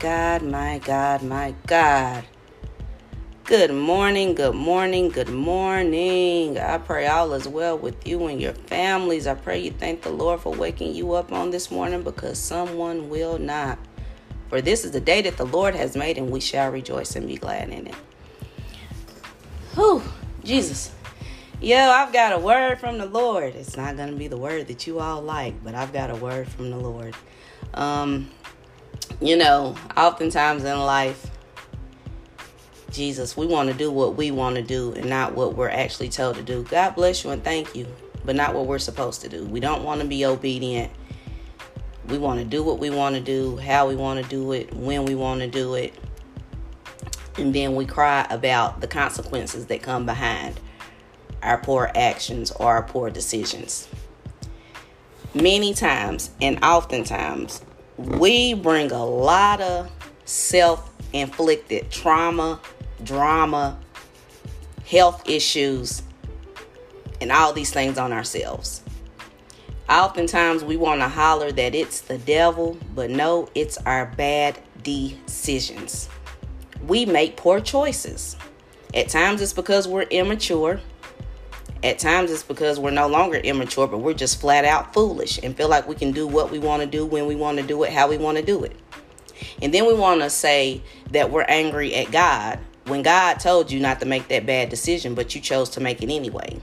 God, my God, my God. Good morning, good morning, good morning. I pray all is well with you and your families. I pray you thank the Lord for waking you up on this morning because someone will not. For this is the day that the Lord has made, and we shall rejoice and be glad in it. Whew, Jesus. Yo, I've got a word from the Lord. It's not going to be the word that you all like, but I've got a word from the Lord. Um, you know, oftentimes in life, Jesus, we want to do what we want to do and not what we're actually told to do. God bless you and thank you, but not what we're supposed to do. We don't want to be obedient. We want to do what we want to do, how we want to do it, when we want to do it. And then we cry about the consequences that come behind our poor actions or our poor decisions. Many times and oftentimes, we bring a lot of self inflicted trauma, drama, health issues, and all these things on ourselves. Oftentimes, we want to holler that it's the devil, but no, it's our bad decisions. We make poor choices. At times, it's because we're immature. At times, it's because we're no longer immature, but we're just flat out foolish and feel like we can do what we want to do, when we want to do it, how we want to do it. And then we want to say that we're angry at God when God told you not to make that bad decision, but you chose to make it anyway.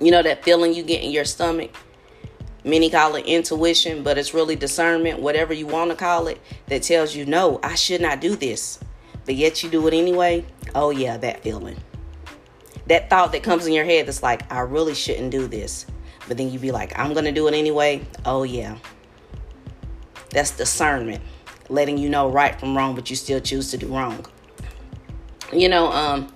You know that feeling you get in your stomach? Many call it intuition, but it's really discernment, whatever you want to call it, that tells you, no, I should not do this. But yet you do it anyway. Oh, yeah, that feeling. That thought that comes in your head that's like, I really shouldn't do this. But then you be like, I'm going to do it anyway. Oh, yeah. That's discernment letting you know right from wrong, but you still choose to do wrong. You know, um,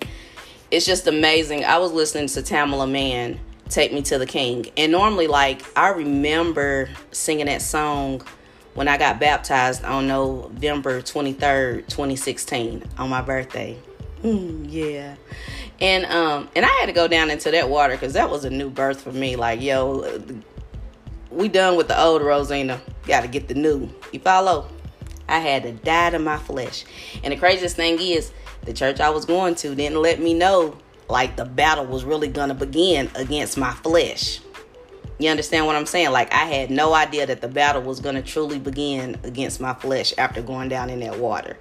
it's just amazing. I was listening to Tamela Mann, Take Me to the King. And normally, like, I remember singing that song when I got baptized on November 23rd, 2016, on my birthday. Mm, yeah. And um and I had to go down into that water because that was a new birth for me. Like, yo, we done with the old Rosina. Gotta get the new. You follow? I had to die to my flesh. And the craziest thing is, the church I was going to didn't let me know like the battle was really gonna begin against my flesh. You understand what I'm saying? Like I had no idea that the battle was gonna truly begin against my flesh after going down in that water.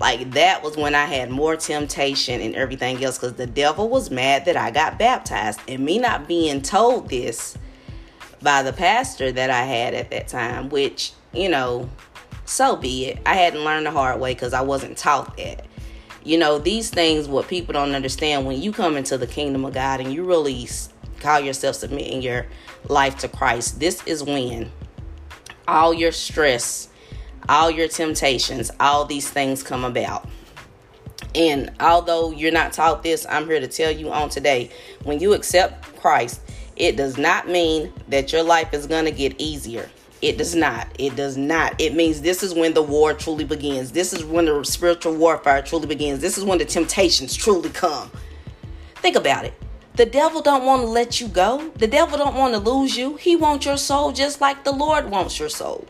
Like that was when I had more temptation and everything else because the devil was mad that I got baptized. And me not being told this by the pastor that I had at that time, which, you know, so be it. I hadn't learned the hard way because I wasn't taught that. You know, these things, what people don't understand when you come into the kingdom of God and you really call yourself submitting your life to Christ, this is when all your stress, all your temptations, all these things come about. And although you're not taught this, I'm here to tell you on today when you accept Christ, it does not mean that your life is going to get easier. It does not. It does not. It means this is when the war truly begins. This is when the spiritual warfare truly begins. This is when the temptations truly come. Think about it. The devil don't want to let you go. The devil don't want to lose you. He wants your soul just like the Lord wants your soul.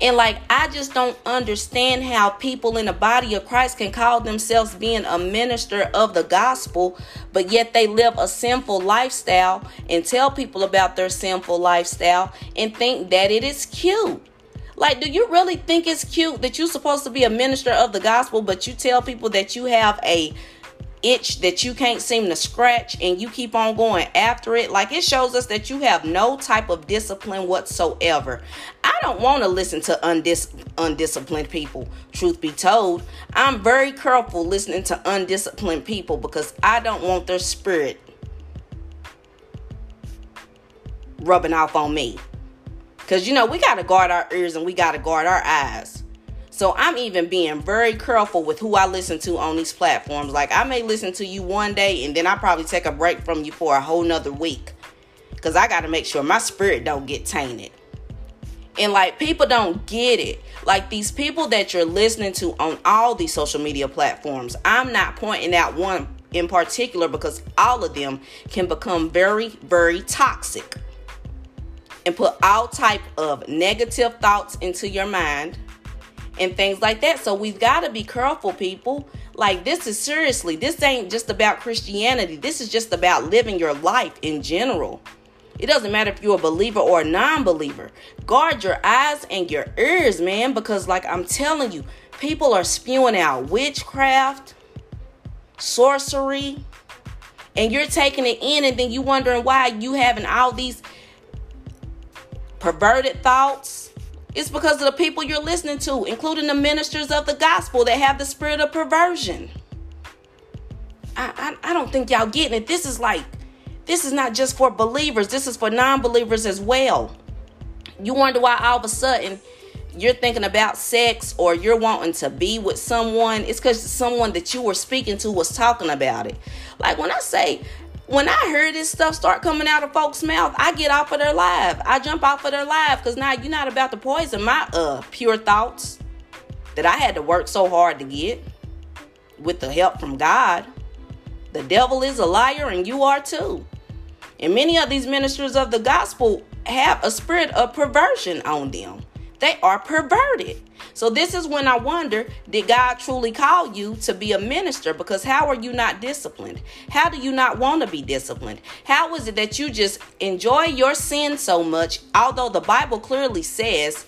And like, I just don't understand how people in the body of Christ can call themselves being a minister of the gospel, but yet they live a sinful lifestyle and tell people about their sinful lifestyle and think that it is cute. Like, do you really think it's cute that you're supposed to be a minister of the gospel, but you tell people that you have a itch that you can't seem to scratch and you keep on going after it like it shows us that you have no type of discipline whatsoever. I don't want to listen to undis- undisciplined people truth be told. I'm very careful listening to undisciplined people because i don't want their spirit rubbing off on me. Because you know we got to guard our ears and we got to guard our eyes so I'm even being very careful with who I listen to on these platforms. Like I may listen to you one day and then I probably take a break from you for a whole nother week. Cause I gotta make sure my spirit don't get tainted. And like people don't get it. Like these people that you're listening to on all these social media platforms, I'm not pointing out one in particular because all of them can become very, very toxic and put all type of negative thoughts into your mind and things like that. So we've got to be careful, people. Like, this is seriously, this ain't just about Christianity. This is just about living your life in general. It doesn't matter if you're a believer or a non believer. Guard your eyes and your ears, man, because, like I'm telling you, people are spewing out witchcraft, sorcery, and you're taking it in, and then you wondering why you having all these perverted thoughts. It's because of the people you're listening to, including the ministers of the gospel that have the spirit of perversion. I, I, I don't think y'all getting it. This is like this is not just for believers, this is for non believers as well. You wonder why all of a sudden you're thinking about sex or you're wanting to be with someone. It's because someone that you were speaking to was talking about it. Like when I say, when I hear this stuff start coming out of folks' mouth, I get off of their live. I jump off of their live because now you're not about to poison my uh pure thoughts that I had to work so hard to get with the help from God. The devil is a liar and you are too. And many of these ministers of the gospel have a spirit of perversion on them. They are perverted. So, this is when I wonder did God truly call you to be a minister? Because how are you not disciplined? How do you not want to be disciplined? How is it that you just enjoy your sin so much, although the Bible clearly says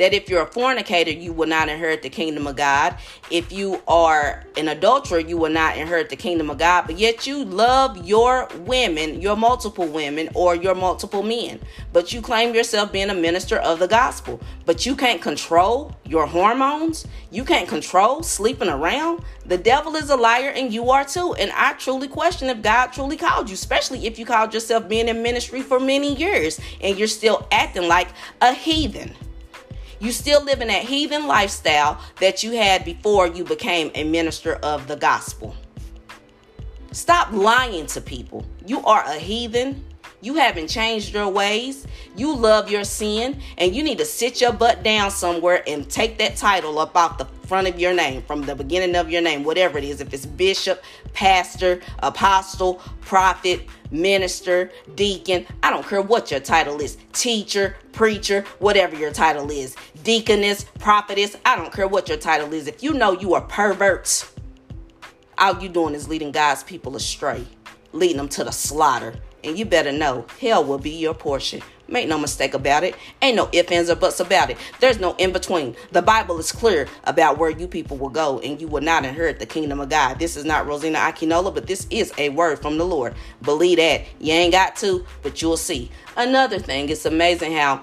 that if you're a fornicator, you will not inherit the kingdom of God. If you are an adulterer, you will not inherit the kingdom of God. But yet you love your women, your multiple women, or your multiple men. But you claim yourself being a minister of the gospel. But you can't control your hormones. You can't control sleeping around. The devil is a liar and you are too. And I truly question if God truly called you, especially if you called yourself being in ministry for many years and you're still acting like a heathen. You still live in that heathen lifestyle that you had before you became a minister of the gospel. Stop lying to people. You are a heathen. You haven't changed your ways. You love your sin, and you need to sit your butt down somewhere and take that title up off the front of your name, from the beginning of your name, whatever it is. If it's bishop, pastor, apostle, prophet, minister, deacon, I don't care what your title is teacher, preacher, whatever your title is, deaconess, prophetess, I don't care what your title is. If you know you are perverts, all you doing is leading God's people astray, leading them to the slaughter. And you better know hell will be your portion. Make no mistake about it. Ain't no ifs, ands, or buts about it. There's no in between. The Bible is clear about where you people will go, and you will not inherit the kingdom of God. This is not Rosina Akinola, but this is a word from the Lord. Believe that. You ain't got to, but you'll see. Another thing, it's amazing how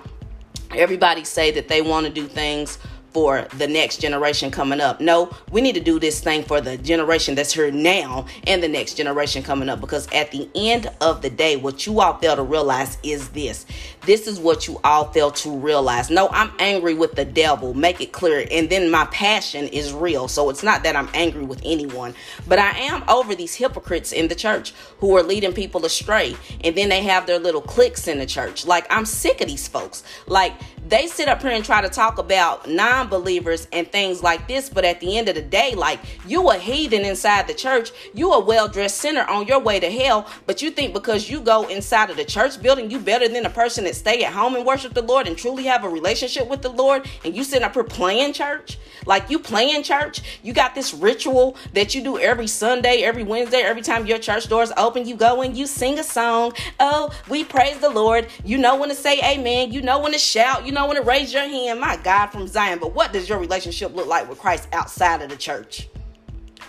everybody say that they want to do things for the next generation coming up. No, we need to do this thing for the generation that's here now and the next generation coming up because at the end of the day, what you all fail to realize is this. This is what you all fail to realize. No, I'm angry with the devil. Make it clear. And then my passion is real. So it's not that I'm angry with anyone, but I am over these hypocrites in the church who are leading people astray. And then they have their little cliques in the church. Like, I'm sick of these folks. Like, they sit up here and try to talk about non believers and things like this, but at the end of the day, like you a heathen inside the church, you a well dressed sinner on your way to hell, but you think because you go inside of the church building, you better than a person that stay at home and worship the Lord and truly have a relationship with the Lord, and you sitting up here playing church, like you playing church, you got this ritual that you do every Sunday, every Wednesday, every time your church doors open, you go and you sing a song. Oh, we praise the Lord. You know when to say amen. You know when to shout. You know when to raise your hand. My God from Zion. But what does your relationship look like with Christ outside of the church?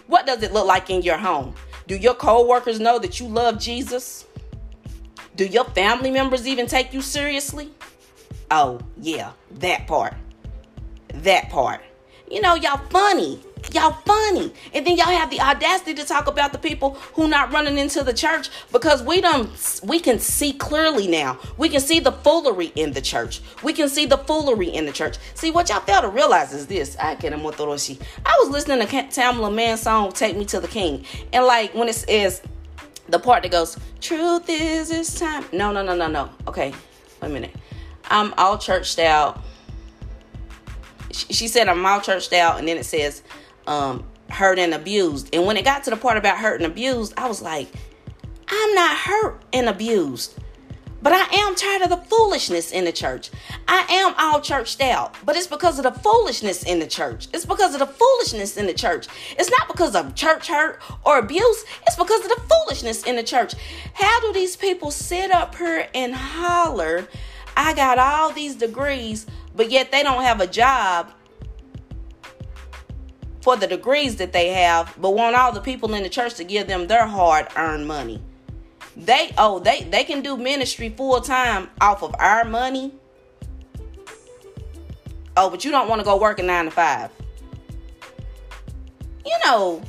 What does it look like in your home? Do your co-workers know that you love Jesus? Do your family members even take you seriously? Oh, yeah, that part. That part. You know, y'all funny. Y'all funny. And then y'all have the audacity to talk about the people who not running into the church because we don't we can see clearly now. We can see the foolery in the church. We can see the foolery in the church. See what y'all fail to realize is this. I get I was listening to Tamela Mann's song Take Me to the King. And like when it says the part that goes, Truth is this time. No, no, no, no, no. Okay, wait a minute. I'm all churched out she said I'm all churched out, and then it says um, hurt and abused. And when it got to the part about hurt and abused, I was like, I'm not hurt and abused. But I am tired of the foolishness in the church. I am all churched out, but it's because of the foolishness in the church. It's because of the foolishness in the church. It's not because of church hurt or abuse, it's because of the foolishness in the church. How do these people sit up here and holler, I got all these degrees, but yet they don't have a job for the degrees that they have, but want all the people in the church to give them their hard earned money? They oh they they can do ministry full time off of our money. Oh, but you don't want to go work a nine to five. You know,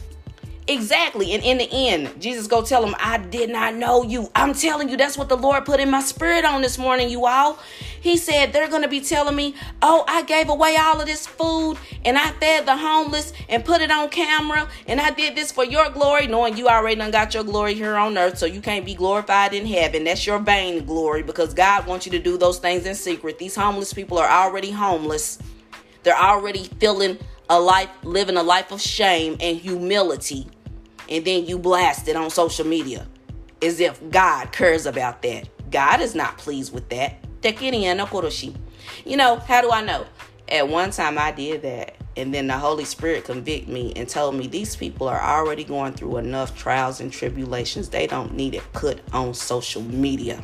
Exactly. And in the end, Jesus go tell him, I did not know you. I'm telling you, that's what the Lord put in my spirit on this morning, you all. He said, they're going to be telling me, oh, I gave away all of this food and I fed the homeless and put it on camera and I did this for your glory, knowing you already done got your glory here on earth, so you can't be glorified in heaven. That's your vain glory because God wants you to do those things in secret. These homeless people are already homeless. They're already feeling a life, living a life of shame and humility and then you blast it on social media as if God cares about that. God is not pleased with that. You know, how do I know? At one time I did that. And then the Holy Spirit convicted me and told me these people are already going through enough trials and tribulations. They don't need it put on social media.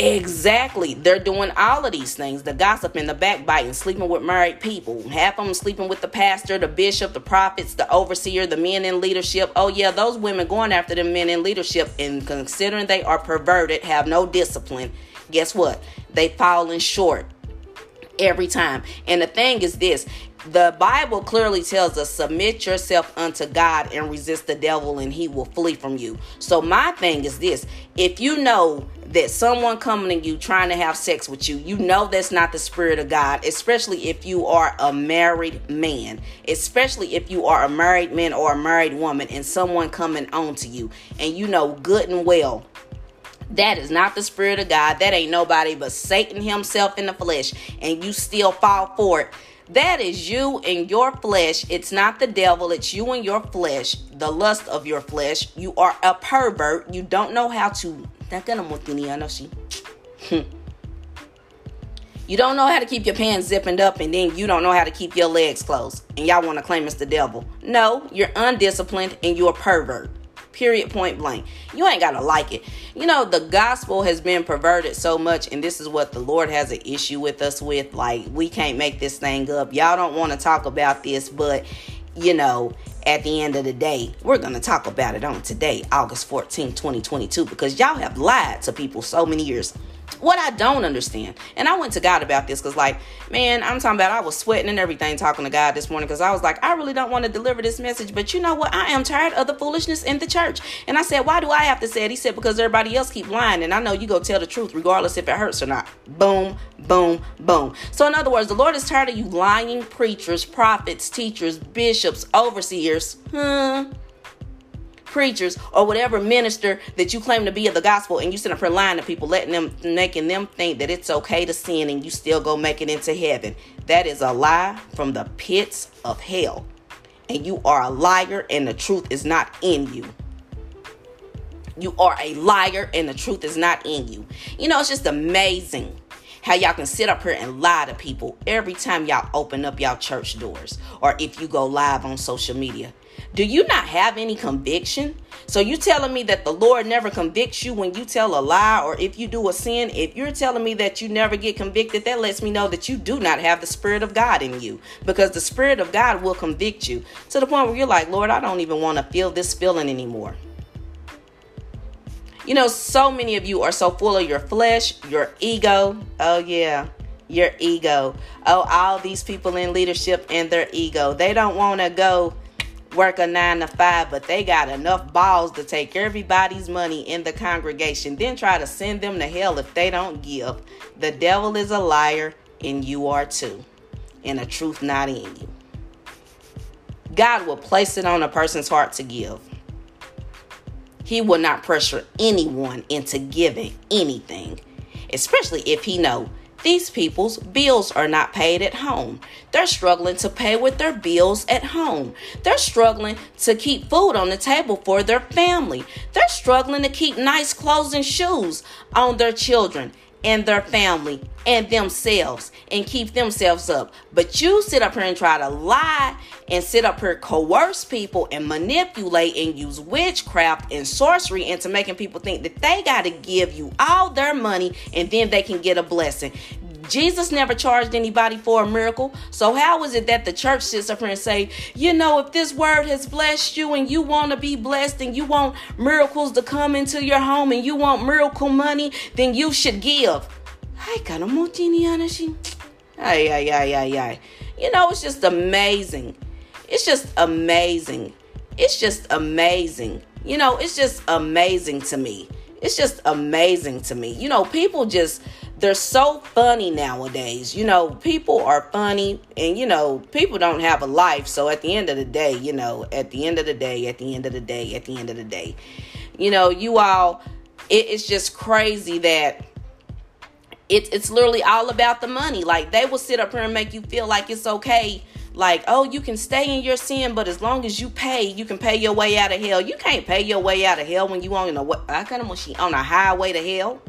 Exactly. They're doing all of these things the gossiping, the backbiting, sleeping with married people. Half of them sleeping with the pastor, the bishop, the prophets, the overseer, the men in leadership. Oh, yeah, those women going after the men in leadership and considering they are perverted, have no discipline. Guess what? They falling short every time. And the thing is this the Bible clearly tells us submit yourself unto God and resist the devil and he will flee from you. So my thing is this, if you know that someone coming to you trying to have sex with you, you know that's not the spirit of God, especially if you are a married man, especially if you are a married man or a married woman and someone coming on to you and you know good and well that is not the spirit of God. That ain't nobody but Satan himself in the flesh and you still fall for it that is you and your flesh. It's not the devil, it's you and your flesh, the lust of your flesh. You are a pervert. You don't know how to. You don't know how to keep your pants zipping up, and then you don't know how to keep your legs closed. And y'all want to claim it's the devil. No, you're undisciplined and you're a pervert. Period, point blank. You ain't got to like it. You know, the gospel has been perverted so much, and this is what the Lord has an issue with us with. Like, we can't make this thing up. Y'all don't want to talk about this, but, you know, at the end of the day, we're going to talk about it on today, August 14, 2022, because y'all have lied to people so many years what I don't understand, and I went to God about this because, like, man, I'm talking about I was sweating and everything talking to God this morning because I was like, I really don't want to deliver this message, but you know what? I am tired of the foolishness in the church. And I said, Why do I have to say it? He said, Because everybody else keep lying, and I know you go tell the truth regardless if it hurts or not. Boom, boom, boom. So, in other words, the Lord is tired of you lying preachers, prophets, teachers, bishops, overseers. Hmm preachers or whatever minister that you claim to be of the gospel and you sit up here lying to people, letting them making them think that it's okay to sin and you still go make it into heaven. That is a lie from the pits of hell. And you are a liar and the truth is not in you. You are a liar and the truth is not in you. You know, it's just amazing how y'all can sit up here and lie to people every time y'all open up y'all church doors or if you go live on social media. Do you not have any conviction? So you telling me that the Lord never convicts you when you tell a lie or if you do a sin? If you're telling me that you never get convicted, that lets me know that you do not have the spirit of God in you because the spirit of God will convict you to the point where you're like, "Lord, I don't even want to feel this feeling anymore." You know, so many of you are so full of your flesh, your ego. Oh yeah your ego. Oh, all these people in leadership and their ego. They don't want to go work a nine to five, but they got enough balls to take everybody's money in the congregation, then try to send them to hell if they don't give. The devil is a liar, and you are too, and the truth not in you. God will place it on a person's heart to give. He will not pressure anyone into giving anything, especially if he know These people's bills are not paid at home. They're struggling to pay with their bills at home. They're struggling to keep food on the table for their family. They're struggling to keep nice clothes and shoes on their children and their family and themselves and keep themselves up. But you sit up here and try to lie and sit up here coerce people and manipulate and use witchcraft and sorcery into making people think that they got to give you all their money and then they can get a blessing. Jesus never charged anybody for a miracle. So how is it that the church sits up here and say, you know, if this word has blessed you and you want to be blessed and you want miracles to come into your home and you want miracle money, then you should give. Ay, Ay, ay, ay, ay, ay. You know, it's just amazing. It's just amazing. It's just amazing. You know, it's just amazing to me. It's just amazing to me. You know, people just they're so funny nowadays. You know, people are funny and you know, people don't have a life. So at the end of the day, you know, at the end of the day, at the end of the day, at the end of the day, you know, you all it, it's just crazy that it's it's literally all about the money. Like they will sit up here and make you feel like it's okay. Like, oh, you can stay in your sin, but as long as you pay, you can pay your way out of hell. You can't pay your way out of hell when you on a I kind of on a highway to hell.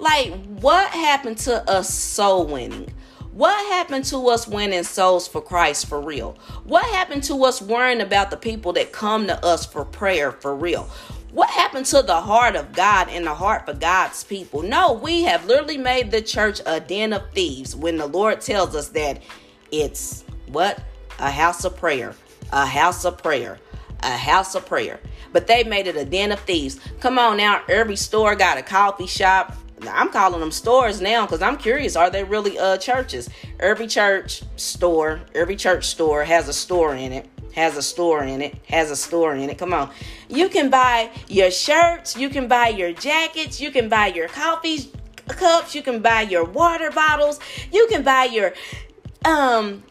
Like, what happened to us soul winning? What happened to us winning souls for Christ for real? What happened to us worrying about the people that come to us for prayer for real? What happened to the heart of God and the heart for God's people? No, we have literally made the church a den of thieves when the Lord tells us that it's what? A house of prayer. A house of prayer. A house of prayer. But they made it a den of thieves. Come on now, every store got a coffee shop, I'm calling them stores now because I'm curious. Are they really uh churches? Every church store, every church store has a store in it. Has a store in it. Has a store in it. Come on. You can buy your shirts. You can buy your jackets. You can buy your coffee cups. You can buy your water bottles. You can buy your um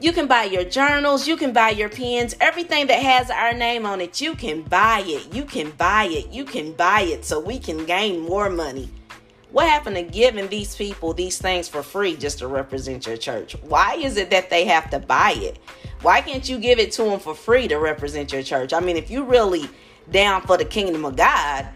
you can buy your journals, you can buy your pens, everything that has our name on it. You can buy it. You can buy it. You can buy it so we can gain more money. What happened to giving these people these things for free just to represent your church? Why is it that they have to buy it? Why can't you give it to them for free to represent your church? I mean, if you're really down for the kingdom of God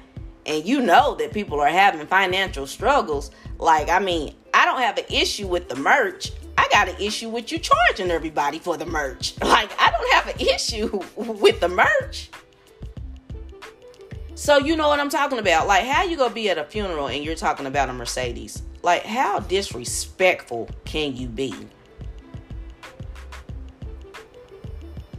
and you know that people are having financial struggles, like I mean, I don't have an issue with the merch. I got an issue with you charging everybody for the merch. Like, I don't have an issue with the merch. So you know what I'm talking about. Like, how you gonna be at a funeral and you're talking about a Mercedes? Like, how disrespectful can you be?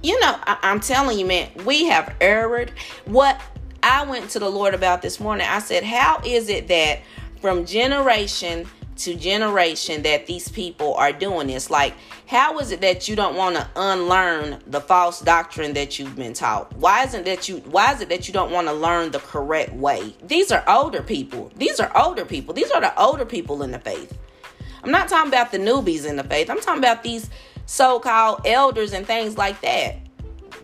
You know, I- I'm telling you, man, we have erred. What I went to the Lord about this morning, I said, How is it that from generation to generation that these people are doing this. Like, how is it that you don't want to unlearn the false doctrine that you've been taught? Why isn't that you why is it that you don't want to learn the correct way? These are older people. These are older people. These are the older people in the faith. I'm not talking about the newbies in the faith. I'm talking about these so-called elders and things like that.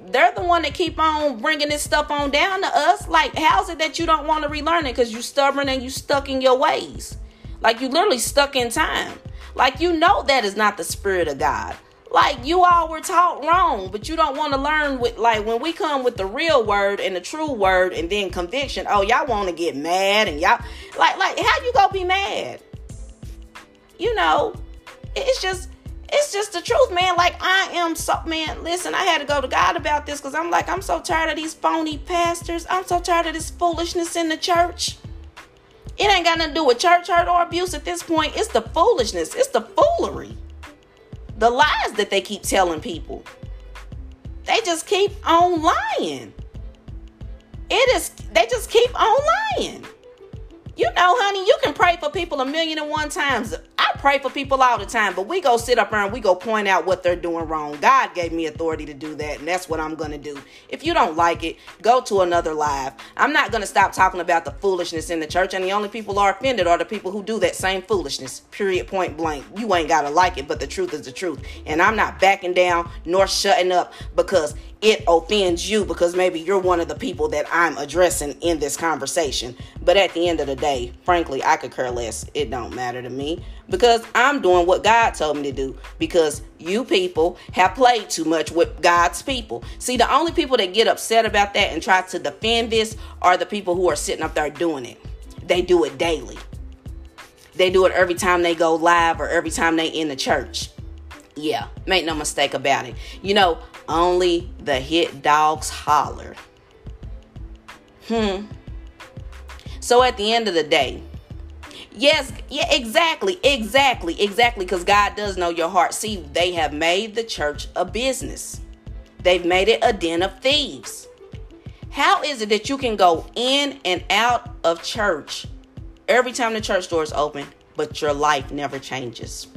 They're the one that keep on bringing this stuff on down to us. Like, how's it that you don't want to relearn it because you stubborn and you stuck in your ways? Like you literally stuck in time. Like you know that is not the spirit of God. Like you all were taught wrong, but you don't want to learn with like when we come with the real word and the true word and then conviction. Oh, y'all want to get mad and y'all like like how you gonna be mad? You know, it's just it's just the truth, man. Like I am so man. Listen, I had to go to God about this because I'm like I'm so tired of these phony pastors. I'm so tired of this foolishness in the church. It ain't got nothing to do with church hurt or abuse at this point. It's the foolishness, it's the foolery, the lies that they keep telling people. They just keep on lying. It is, they just keep on lying. You know, honey, you can pray for people a million and one times. I pray for people all the time, but we go sit up there and we go point out what they're doing wrong. God gave me authority to do that, and that's what I'm going to do. If you don't like it, go to another live. I'm not going to stop talking about the foolishness in the church, and the only people are offended are the people who do that same foolishness. Period, point blank. You ain't got to like it, but the truth is the truth. And I'm not backing down nor shutting up because it offends you because maybe you're one of the people that I'm addressing in this conversation. But at the end of the day, frankly, I could care less. It don't matter to me because I'm doing what God told me to do because you people have played too much with God's people. See, the only people that get upset about that and try to defend this are the people who are sitting up there doing it. They do it daily. They do it every time they go live or every time they in the church. Yeah, make no mistake about it. You know, only the hit dogs holler. Hmm. So at the end of the day, yes, yeah, exactly, exactly, exactly, because God does know your heart. See, they have made the church a business, they've made it a den of thieves. How is it that you can go in and out of church every time the church doors open, but your life never changes?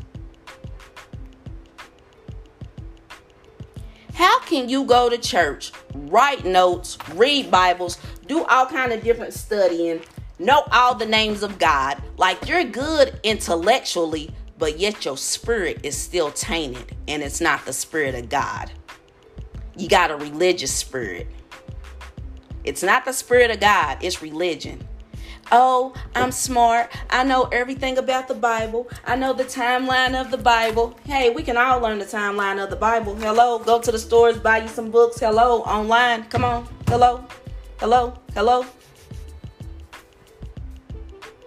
How can you go to church, write notes, read Bibles, do all kind of different studying, know all the names of God, like you're good intellectually, but yet your spirit is still tainted and it's not the spirit of God. You got a religious spirit. It's not the spirit of God, it's religion. Oh, I'm smart. I know everything about the Bible. I know the timeline of the Bible. Hey, we can all learn the timeline of the Bible. Hello, go to the stores, buy you some books. Hello, online. Come on. Hello, hello, hello.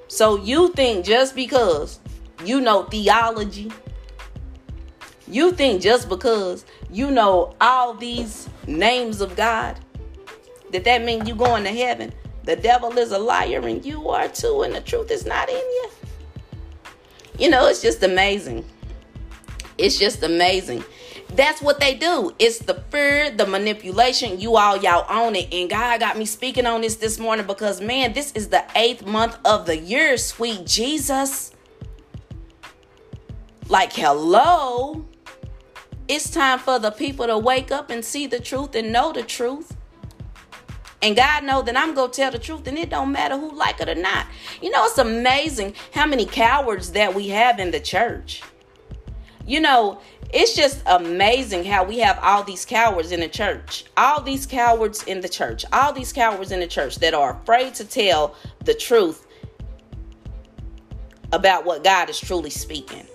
So you think just because you know theology, you think just because you know all these names of God, that that means you going to heaven? The devil is a liar and you are too, and the truth is not in you. You know, it's just amazing. It's just amazing. That's what they do. It's the fear, the manipulation. You all, y'all own it. And God got me speaking on this this morning because, man, this is the eighth month of the year, sweet Jesus. Like, hello. It's time for the people to wake up and see the truth and know the truth. And God know that I'm gonna tell the truth, and it don't matter who like it or not. You know, it's amazing how many cowards that we have in the church. You know, it's just amazing how we have all these cowards in the church. All these cowards in the church. All these cowards in the church that are afraid to tell the truth about what God is truly speaking.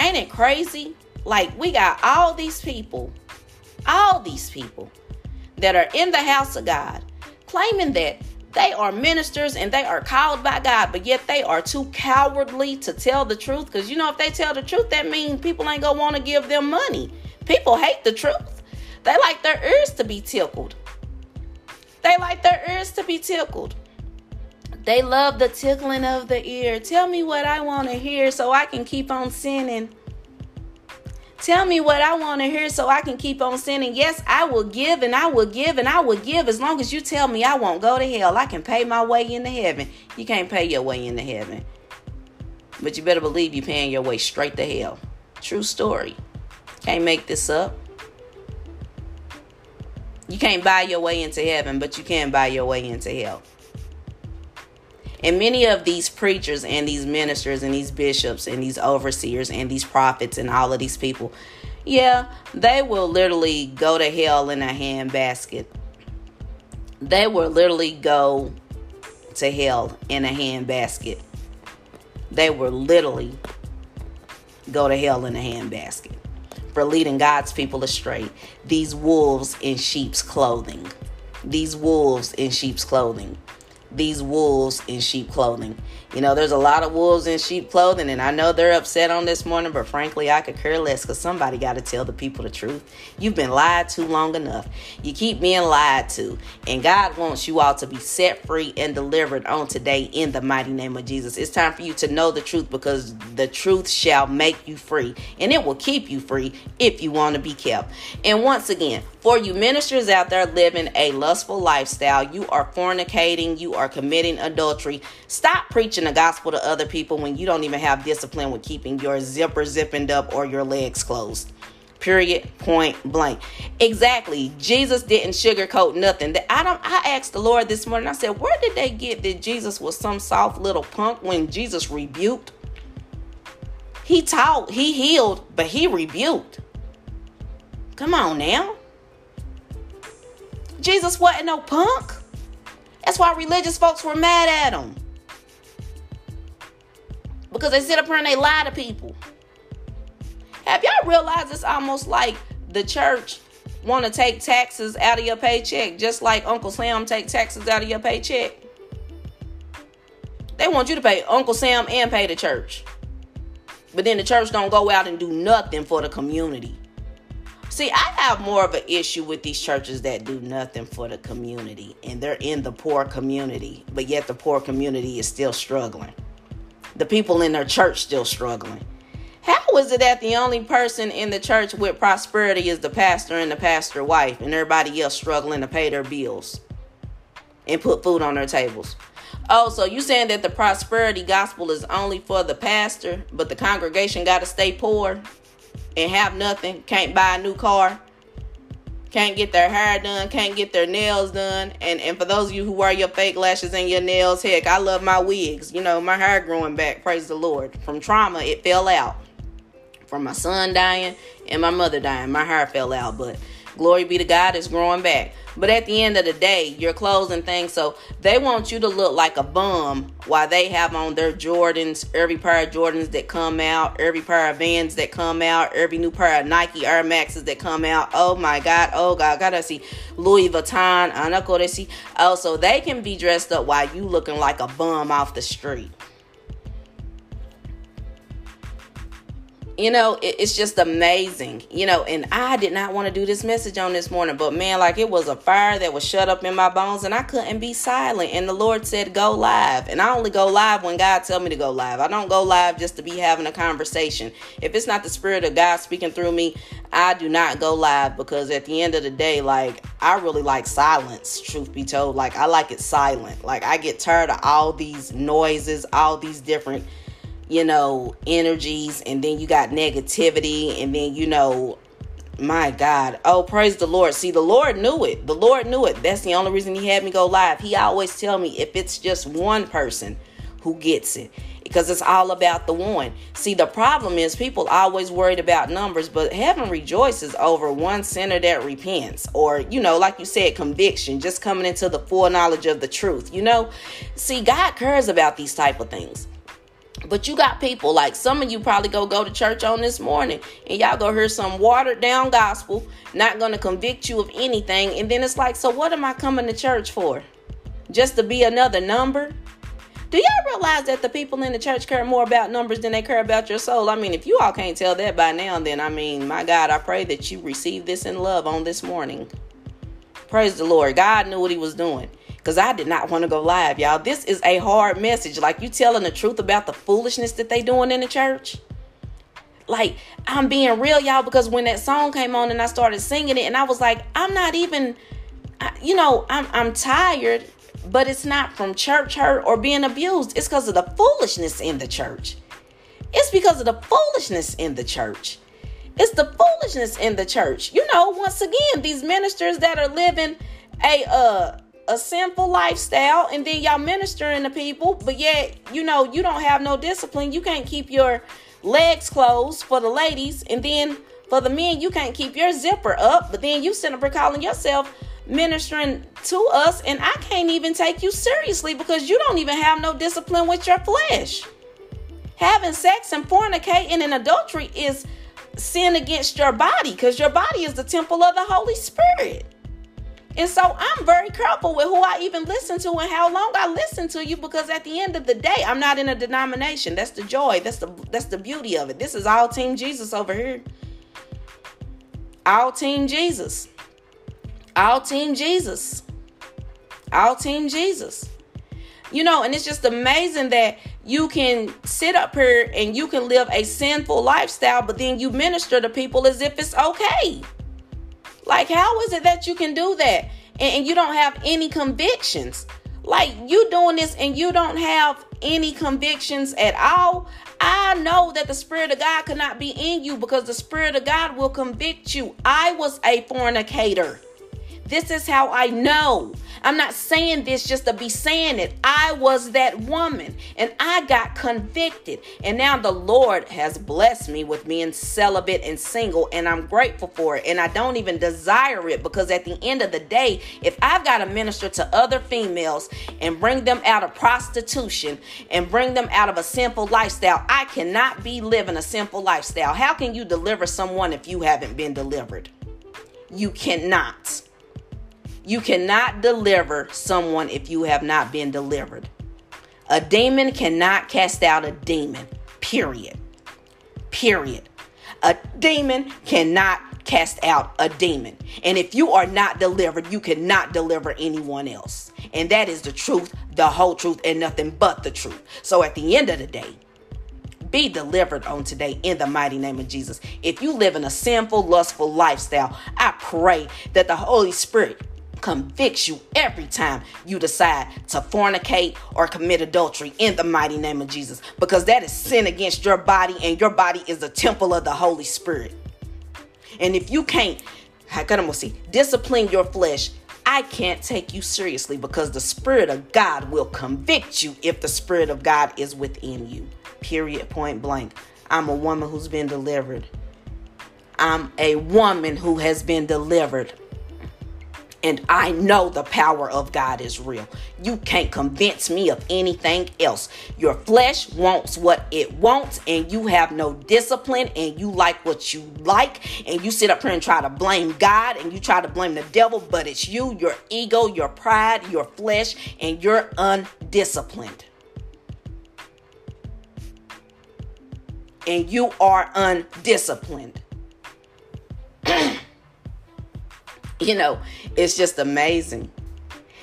Ain't it crazy? Like, we got all these people, all these people that are in the house of God, claiming that they are ministers and they are called by God, but yet they are too cowardly to tell the truth. Because you know, if they tell the truth, that means people ain't gonna want to give them money. People hate the truth. They like their ears to be tickled. They like their ears to be tickled. They love the tickling of the ear. Tell me what I want to hear so I can keep on sinning. Tell me what I want to hear so I can keep on sinning. Yes, I will give and I will give and I will give as long as you tell me I won't go to hell. I can pay my way into heaven. You can't pay your way into heaven. But you better believe you're paying your way straight to hell. True story. Can't make this up. You can't buy your way into heaven, but you can buy your way into hell. And many of these preachers and these ministers and these bishops and these overseers and these prophets and all of these people, yeah, they will literally go to hell in a handbasket. They will literally go to hell in a handbasket. They will literally go to hell in a handbasket for leading God's people astray. These wolves in sheep's clothing. These wolves in sheep's clothing these wolves in sheep clothing. You know, there's a lot of wolves in sheep clothing, and I know they're upset on this morning, but frankly, I could care less because somebody got to tell the people the truth. You've been lied to long enough. You keep being lied to, and God wants you all to be set free and delivered on today in the mighty name of Jesus. It's time for you to know the truth because the truth shall make you free, and it will keep you free if you want to be kept. And once again, for you ministers out there living a lustful lifestyle, you are fornicating, you are committing adultery. Stop preaching the gospel to other people when you don't even have discipline with keeping your zipper zipping up or your legs closed. Period. Point blank. Exactly. Jesus didn't sugarcoat nothing. That I don't. I asked the Lord this morning. I said, "Where did they get that Jesus was some soft little punk when Jesus rebuked? He taught, he healed, but he rebuked. Come on now." Jesus wasn't no punk. That's why religious folks were mad at him. Because they sit up here and they lie to people. Have y'all realized it's almost like the church want to take taxes out of your paycheck, just like Uncle Sam take taxes out of your paycheck? They want you to pay Uncle Sam and pay the church. But then the church don't go out and do nothing for the community. See, I have more of an issue with these churches that do nothing for the community and they're in the poor community, but yet the poor community is still struggling. The people in their church still struggling. How is it that the only person in the church with prosperity is the pastor and the pastor wife and everybody else struggling to pay their bills and put food on their tables? Oh, so you saying that the prosperity gospel is only for the pastor, but the congregation got to stay poor and have nothing, can't buy a new car, can't get their hair done, can't get their nails done. And and for those of you who wear your fake lashes and your nails, heck, I love my wigs. You know, my hair growing back, praise the Lord. From trauma, it fell out. From my son dying and my mother dying, my hair fell out, but glory be to God, it's growing back. But at the end of the day, your clothes and things, so they want you to look like a bum while they have on their Jordans, every pair of Jordans that come out, every pair of Vans that come out, every new pair of Nike Air Maxes that come out. Oh my God, oh God, gotta see Louis Vuitton, Anako see. Oh, so they can be dressed up while you looking like a bum off the street. You know it, it's just amazing you know and i did not want to do this message on this morning but man like it was a fire that was shut up in my bones and i couldn't be silent and the lord said go live and i only go live when god tell me to go live. I don't go live just to be having a conversation. If it's not the spirit of god speaking through me i do not go live because at the end of the day like i really like silence truth be told. Like i like it silent. Like i get tired of all these noises all these different you know, energies, and then you got negativity, and then, you know, my God. Oh, praise the Lord. See, the Lord knew it. The Lord knew it. That's the only reason He had me go live. He always tell me if it's just one person who gets it, because it's all about the one. See, the problem is people always worried about numbers, but heaven rejoices over one sinner that repents, or, you know, like you said, conviction, just coming into the full knowledge of the truth. You know, see, God cares about these type of things. But you got people like some of you probably go go to church on this morning and y'all go hear some watered down gospel, not to convict you of anything. And then it's like, so what am I coming to church for? Just to be another number? Do y'all realize that the people in the church care more about numbers than they care about your soul? I mean, if you all can't tell that by now, then I mean, my God, I pray that you receive this in love on this morning. Praise the Lord. God knew what he was doing because I did not want to go live, y'all. This is a hard message. Like you telling the truth about the foolishness that they doing in the church. Like I'm being real, y'all, because when that song came on and I started singing it, and I was like, I'm not even, you know, I'm I'm tired, but it's not from church hurt or being abused. It's because of the foolishness in the church. It's because of the foolishness in the church. It's the foolishness in the church. You know, once again, these ministers that are living a uh a sinful lifestyle and then y'all ministering to people, but yet, you know, you don't have no discipline. You can't keep your legs closed for the ladies, and then for the men, you can't keep your zipper up, but then you sitting up calling yourself ministering to us, and I can't even take you seriously because you don't even have no discipline with your flesh. Having sex and fornicating and adultery is sin against your body because your body is the temple of the Holy Spirit. And so I'm very careful with who I even listen to and how long I listen to you because at the end of the day, I'm not in a denomination. That's the joy. That's the that's the beauty of it. This is all team Jesus over here. All team Jesus. All team Jesus. All team Jesus. You know, and it's just amazing that you can sit up here and you can live a sinful lifestyle, but then you minister to people as if it's okay. Like, how is it that you can do that and, and you don't have any convictions? Like, you doing this and you don't have any convictions at all. I know that the Spirit of God cannot be in you because the Spirit of God will convict you. I was a fornicator. This is how I know. I'm not saying this just to be saying it. I was that woman and I got convicted. And now the Lord has blessed me with being celibate and single, and I'm grateful for it. And I don't even desire it because at the end of the day, if I've got to minister to other females and bring them out of prostitution and bring them out of a sinful lifestyle, I cannot be living a sinful lifestyle. How can you deliver someone if you haven't been delivered? You cannot. You cannot deliver someone if you have not been delivered. A demon cannot cast out a demon. Period. Period. A demon cannot cast out a demon. And if you are not delivered, you cannot deliver anyone else. And that is the truth, the whole truth, and nothing but the truth. So at the end of the day, be delivered on today in the mighty name of Jesus. If you live in a sinful, lustful lifestyle, I pray that the Holy Spirit convicts you every time you decide to fornicate or commit adultery in the mighty name of Jesus because that is sin against your body and your body is the temple of the Holy Spirit. And if you can't, discipline your flesh, I can't take you seriously because the Spirit of God will convict you if the Spirit of God is within you. Period, point blank. I'm a woman who's been delivered. I'm a woman who has been delivered and I know the power of God is real. You can't convince me of anything else. Your flesh wants what it wants, and you have no discipline, and you like what you like, and you sit up here and try to blame God and you try to blame the devil, but it's you, your ego, your pride, your flesh, and you're undisciplined. And you are undisciplined. You know, it's just amazing.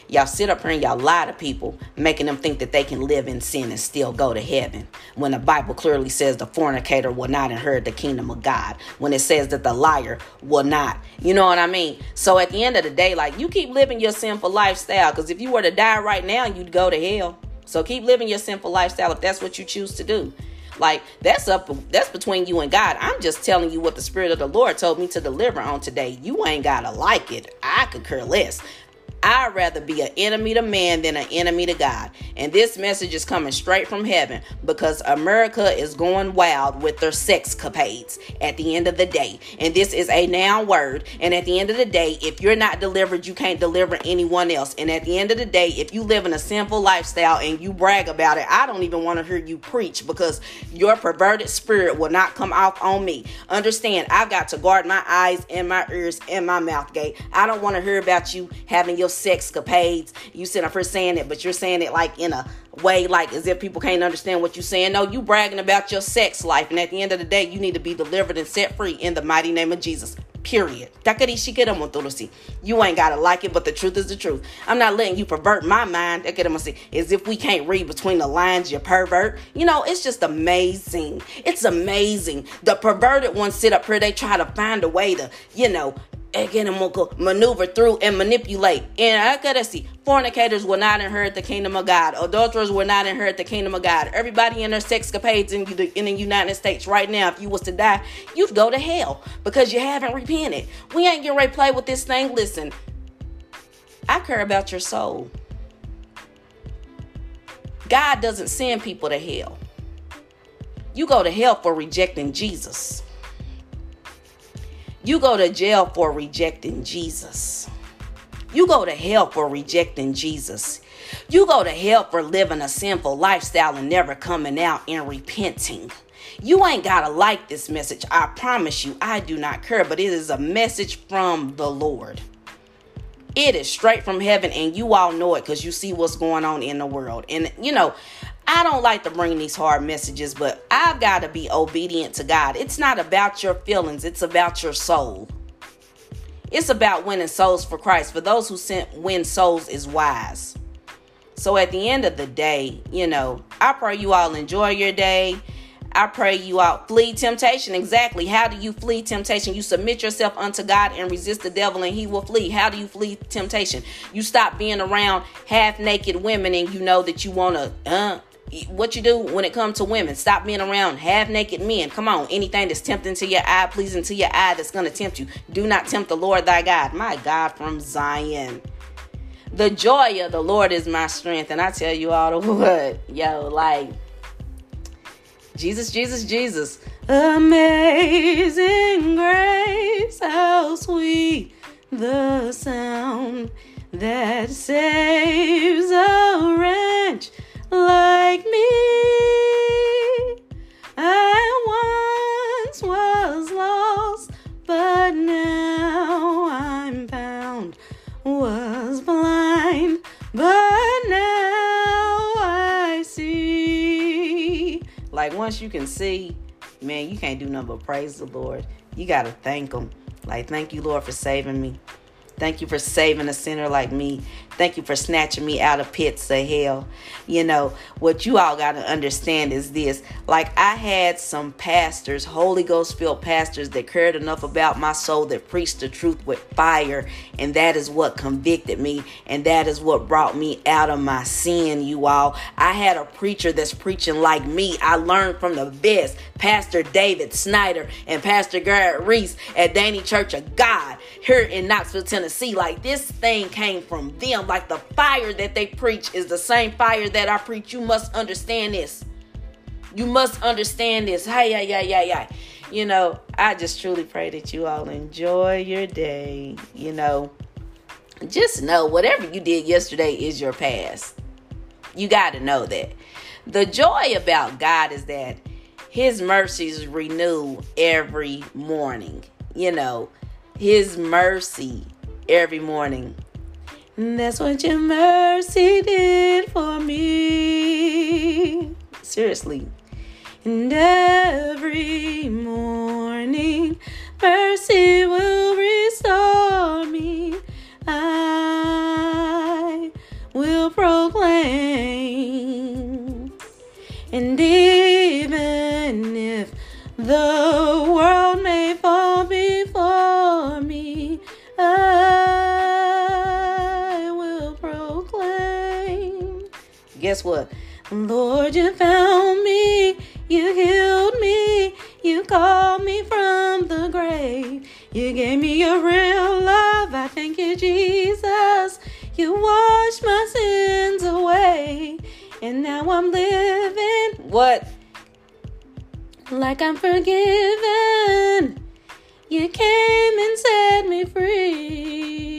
Y'all sit up here and y'all lie to people, making them think that they can live in sin and still go to heaven. When the Bible clearly says the fornicator will not inherit the kingdom of God. When it says that the liar will not. You know what I mean? So at the end of the day, like you keep living your sinful lifestyle. Because if you were to die right now, you'd go to hell. So keep living your sinful lifestyle if that's what you choose to do. Like that's up that's between you and God. I'm just telling you what the spirit of the Lord told me to deliver on today. You ain't got to like it. I could care less. I'd rather be an enemy to man than an enemy to God. And this message is coming straight from heaven because America is going wild with their sex capades at the end of the day. And this is a noun word. And at the end of the day, if you're not delivered, you can't deliver anyone else. And at the end of the day, if you live in a sinful lifestyle and you brag about it, I don't even want to hear you preach because your perverted spirit will not come off on me. Understand, I've got to guard my eyes and my ears and my mouth gate. I don't want to hear about you having your sexcapades. You sit up here saying it, but you're saying it like in a way like as if people can't understand what you're saying. No, you bragging about your sex life, and at the end of the day, you need to be delivered and set free in the mighty name of Jesus. Period. You ain't gotta like it, but the truth is the truth. I'm not letting you pervert my mind. As if we can't read between the lines, you pervert. You know, it's just amazing. It's amazing. The perverted ones sit up here, they try to find a way to, you know, gonna maneuver through and manipulate. And I gotta see, fornicators will not inherit the kingdom of God. Adulterers will not inherit the kingdom of God. Everybody in their sexcapades in the, in the United States right now, if you was to die, you'd go to hell because you haven't repented. We ain't getting ready to play with this thing. Listen, I care about your soul. God doesn't send people to hell. You go to hell for rejecting Jesus. You go to jail for rejecting Jesus. You go to hell for rejecting Jesus. You go to hell for living a sinful lifestyle and never coming out and repenting. You ain't got to like this message. I promise you, I do not care, but it is a message from the Lord. It is straight from heaven, and you all know it because you see what's going on in the world. And, you know, I don't like to bring these hard messages, but I've got to be obedient to God. It's not about your feelings, it's about your soul. It's about winning souls for Christ. For those who sent win souls is wise. So at the end of the day, you know, I pray you all enjoy your day. I pray you all flee temptation. Exactly. How do you flee temptation? You submit yourself unto God and resist the devil, and he will flee. How do you flee temptation? You stop being around half naked women and you know that you want to, uh, what you do when it comes to women. Stop being around half naked men. Come on, anything that's tempting to your eye, pleasing to your eye, that's going to tempt you. Do not tempt the Lord thy God. My God from Zion. The joy of the Lord is my strength. And I tell you all the what, yo, like, Jesus, Jesus, Jesus. Amazing grace, how sweet the sound that saves a wretch like me. I once was lost, but now I'm found. Was blind, but now I see. Like once you can see, man, you can't do nothing but praise the Lord. You got to thank Him. Like, thank you, Lord, for saving me. Thank you for saving a sinner like me. Thank you for snatching me out of pits of hell. You know, what you all got to understand is this. Like, I had some pastors, Holy Ghost filled pastors, that cared enough about my soul that preached the truth with fire. And that is what convicted me. And that is what brought me out of my sin, you all. I had a preacher that's preaching like me. I learned from the best Pastor David Snyder and Pastor Garrett Reese at Dante Church of God here in Knoxville, Tennessee. Like, this thing came from them like the fire that they preach is the same fire that I preach. You must understand this. You must understand this. Hey, yeah, yeah, yeah, yeah. You know, I just truly pray that you all enjoy your day. You know, just know whatever you did yesterday is your past. You got to know that. The joy about God is that His mercies renew every morning. You know, His mercy every morning. That's what your mercy did for me. Seriously. And every morning, mercy will restore me. I will proclaim. And even if the world may fall before me, guess what? Lord, you found me, you healed me, you called me from the grave. You gave me your real love. I thank you, Jesus. You washed my sins away, and now I'm living what? Like I'm forgiven. You came and set me free.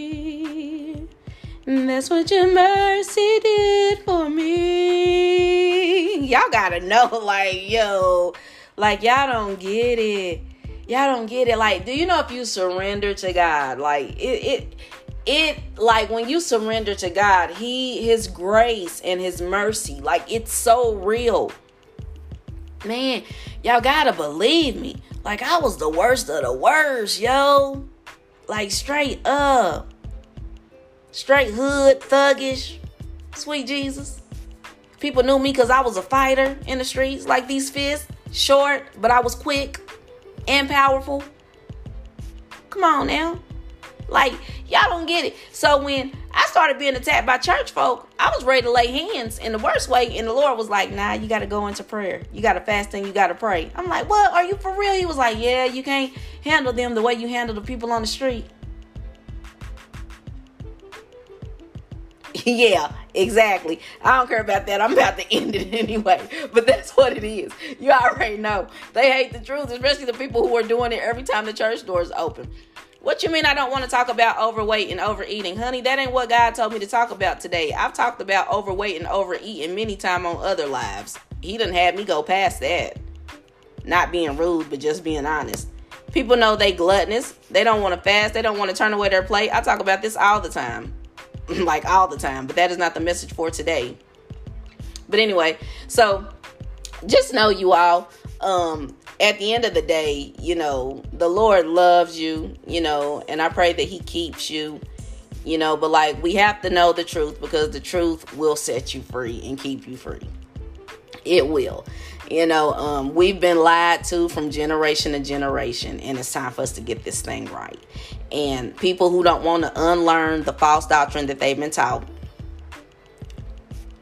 That's what your mercy did for me. Y'all gotta know, like, yo, like, y'all don't get it. Y'all don't get it. Like, do you know if you surrender to God, like, it, it, it, like, when you surrender to God, He, His grace and His mercy, like, it's so real. Man, y'all gotta believe me. Like, I was the worst of the worst, yo. Like, straight up straight hood, thuggish, sweet Jesus. People knew me because I was a fighter in the streets, like these fists, short, but I was quick and powerful. Come on now. Like, y'all don't get it. So when I started being attacked by church folk, I was ready to lay hands in the worst way. And the Lord was like, nah, you got to go into prayer. You got to fast and you got to pray. I'm like, what? Are you for real? He was like, yeah, you can't handle them the way you handle the people on the street. yeah, exactly. I don't care about that. I'm about to end it anyway. But that's what it is. You already know. They hate the truth, especially the people who are doing it every time the church doors open. What you mean I don't want to talk about overweight and overeating? Honey, that ain't what God told me to talk about today. I've talked about overweight and overeating many times on other lives. He didn't have me go past that. Not being rude, but just being honest. People know they gluttonous. They don't want to fast. They don't want to turn away their plate. I talk about this all the time. like all the time, but that is not the message for today. But anyway, so just know you all um at the end of the day, you know, the Lord loves you, you know, and I pray that he keeps you, you know, but like we have to know the truth because the truth will set you free and keep you free. It will. You know, um, we've been lied to from generation to generation, and it's time for us to get this thing right. And people who don't want to unlearn the false doctrine that they've been taught,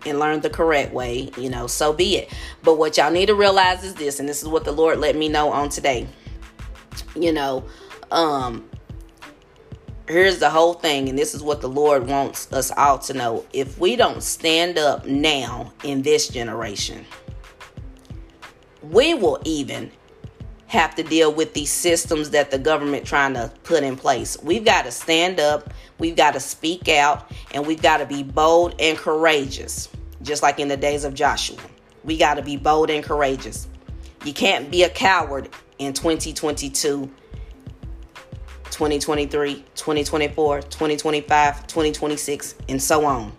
and learn the correct way, you know, so be it. But what y'all need to realize is this, and this is what the Lord let me know on today. You know, um, here's the whole thing, and this is what the Lord wants us all to know. If we don't stand up now in this generation, we will even have to deal with these systems that the government trying to put in place. We've got to stand up, we've got to speak out, and we've got to be bold and courageous, just like in the days of Joshua. We got to be bold and courageous. You can't be a coward in 2022, 2023, 2024, 2025, 2026, and so on.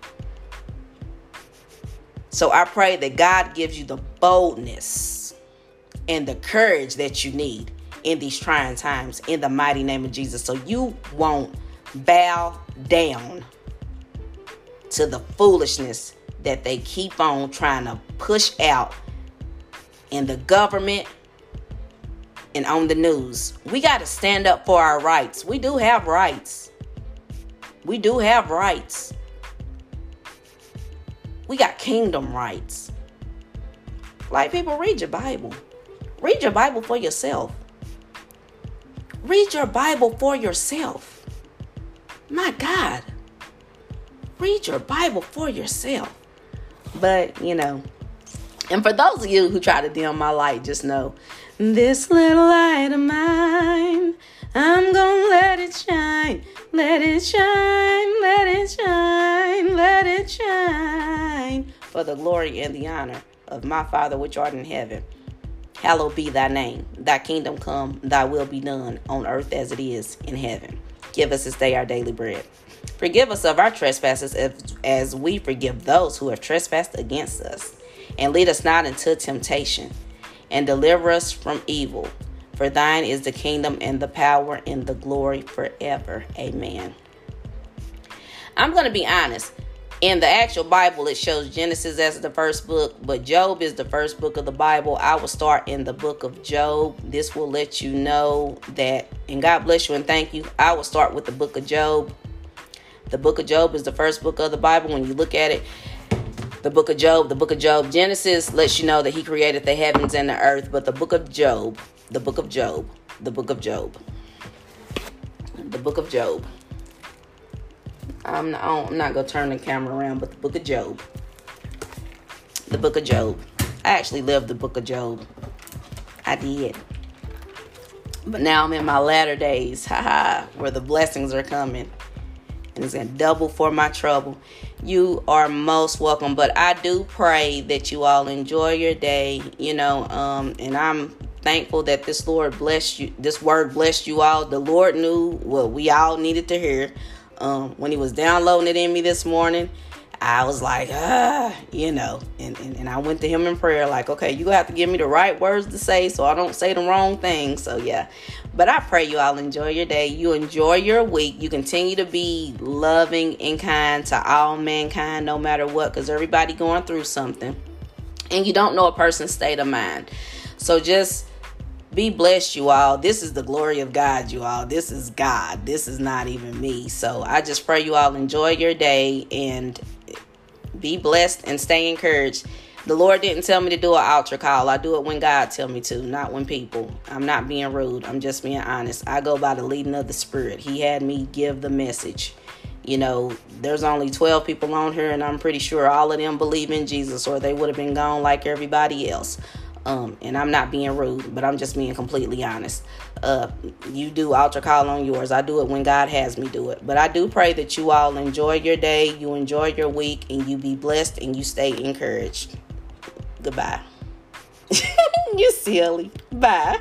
So I pray that God gives you the boldness and the courage that you need in these trying times in the mighty name of Jesus. So you won't bow down to the foolishness that they keep on trying to push out in the government and on the news. We got to stand up for our rights. We do have rights. We do have rights. We got kingdom rights. Like people read your Bible. Read your Bible for yourself. Read your Bible for yourself. My God. Read your Bible for yourself. But, you know, and for those of you who try to dim my light, just know this little light of mine, I'm gonna let it shine, let it shine, let it shine, let it shine for the glory and the honor of my Father which art in heaven. Hallowed be thy name. Thy kingdom come, thy will be done on earth as it is in heaven. Give us this day our daily bread. Forgive us of our trespasses as, we forgive those who have trespassed against us. And lead us not into temptation, and deliver us from evil. For thine is the kingdom and the power and the glory forever. Amen. I'm going to be honest in the actual Bible, it shows Genesis as the first book, but Job is the first book of the Bible. I will start in the book of Job. This will let you know that, and God bless you and thank you. I will start with the book of Job. The book of Job is the first book of the Bible. When you look at it, the book of Job, the book of Job, Genesis lets you know that he created the heavens and the earth, but the book of Job, the book of Job, the book of Job, the book of Job I'm not, I'm not gonna turn the camera around, but the book of Job. The book of Job. I actually lived the book of Job. I did. But now I'm in my latter days, haha, where the blessings are coming. And it's gonna double for my trouble. You are most welcome. But I do pray that you all enjoy your day, you know, um, and I'm thankful that this Lord blessed you, this word blessed you all. The Lord knew what we all needed to hear um, when he was downloading it in me this morning, I was like, ah, you know, and, and, and I went to him in prayer, like, okay, you have to give me the right words to say so I don't say the wrong thing. So, yeah. But I pray you all enjoy your day. You enjoy your week. You continue to be loving and kind to all mankind, no matter what, because everybody going through something. And you don't know a person's state of mind. So just be blessed, you all. This is the glory of God, you all. This is God. This is not even me. So I just pray you all enjoy your day and be blessed and stay encouraged. The Lord didn't tell me to do an altar call. I do it when God tell me to, not when people. I'm not being rude. I'm just being honest. I go by the leading of the Spirit. He had me give the message. You know, there's only 12 people on here, and I'm pretty sure all of them believe in Jesus, or they would have been gone like everybody else. Um, and I'm not being rude, but I'm just being completely honest. Uh, you do altar call on yours. I do it when God has me do it. But I do pray that you all enjoy your day, you enjoy your week, and you be blessed and you stay encouraged. Goodbye. you silly. Bye.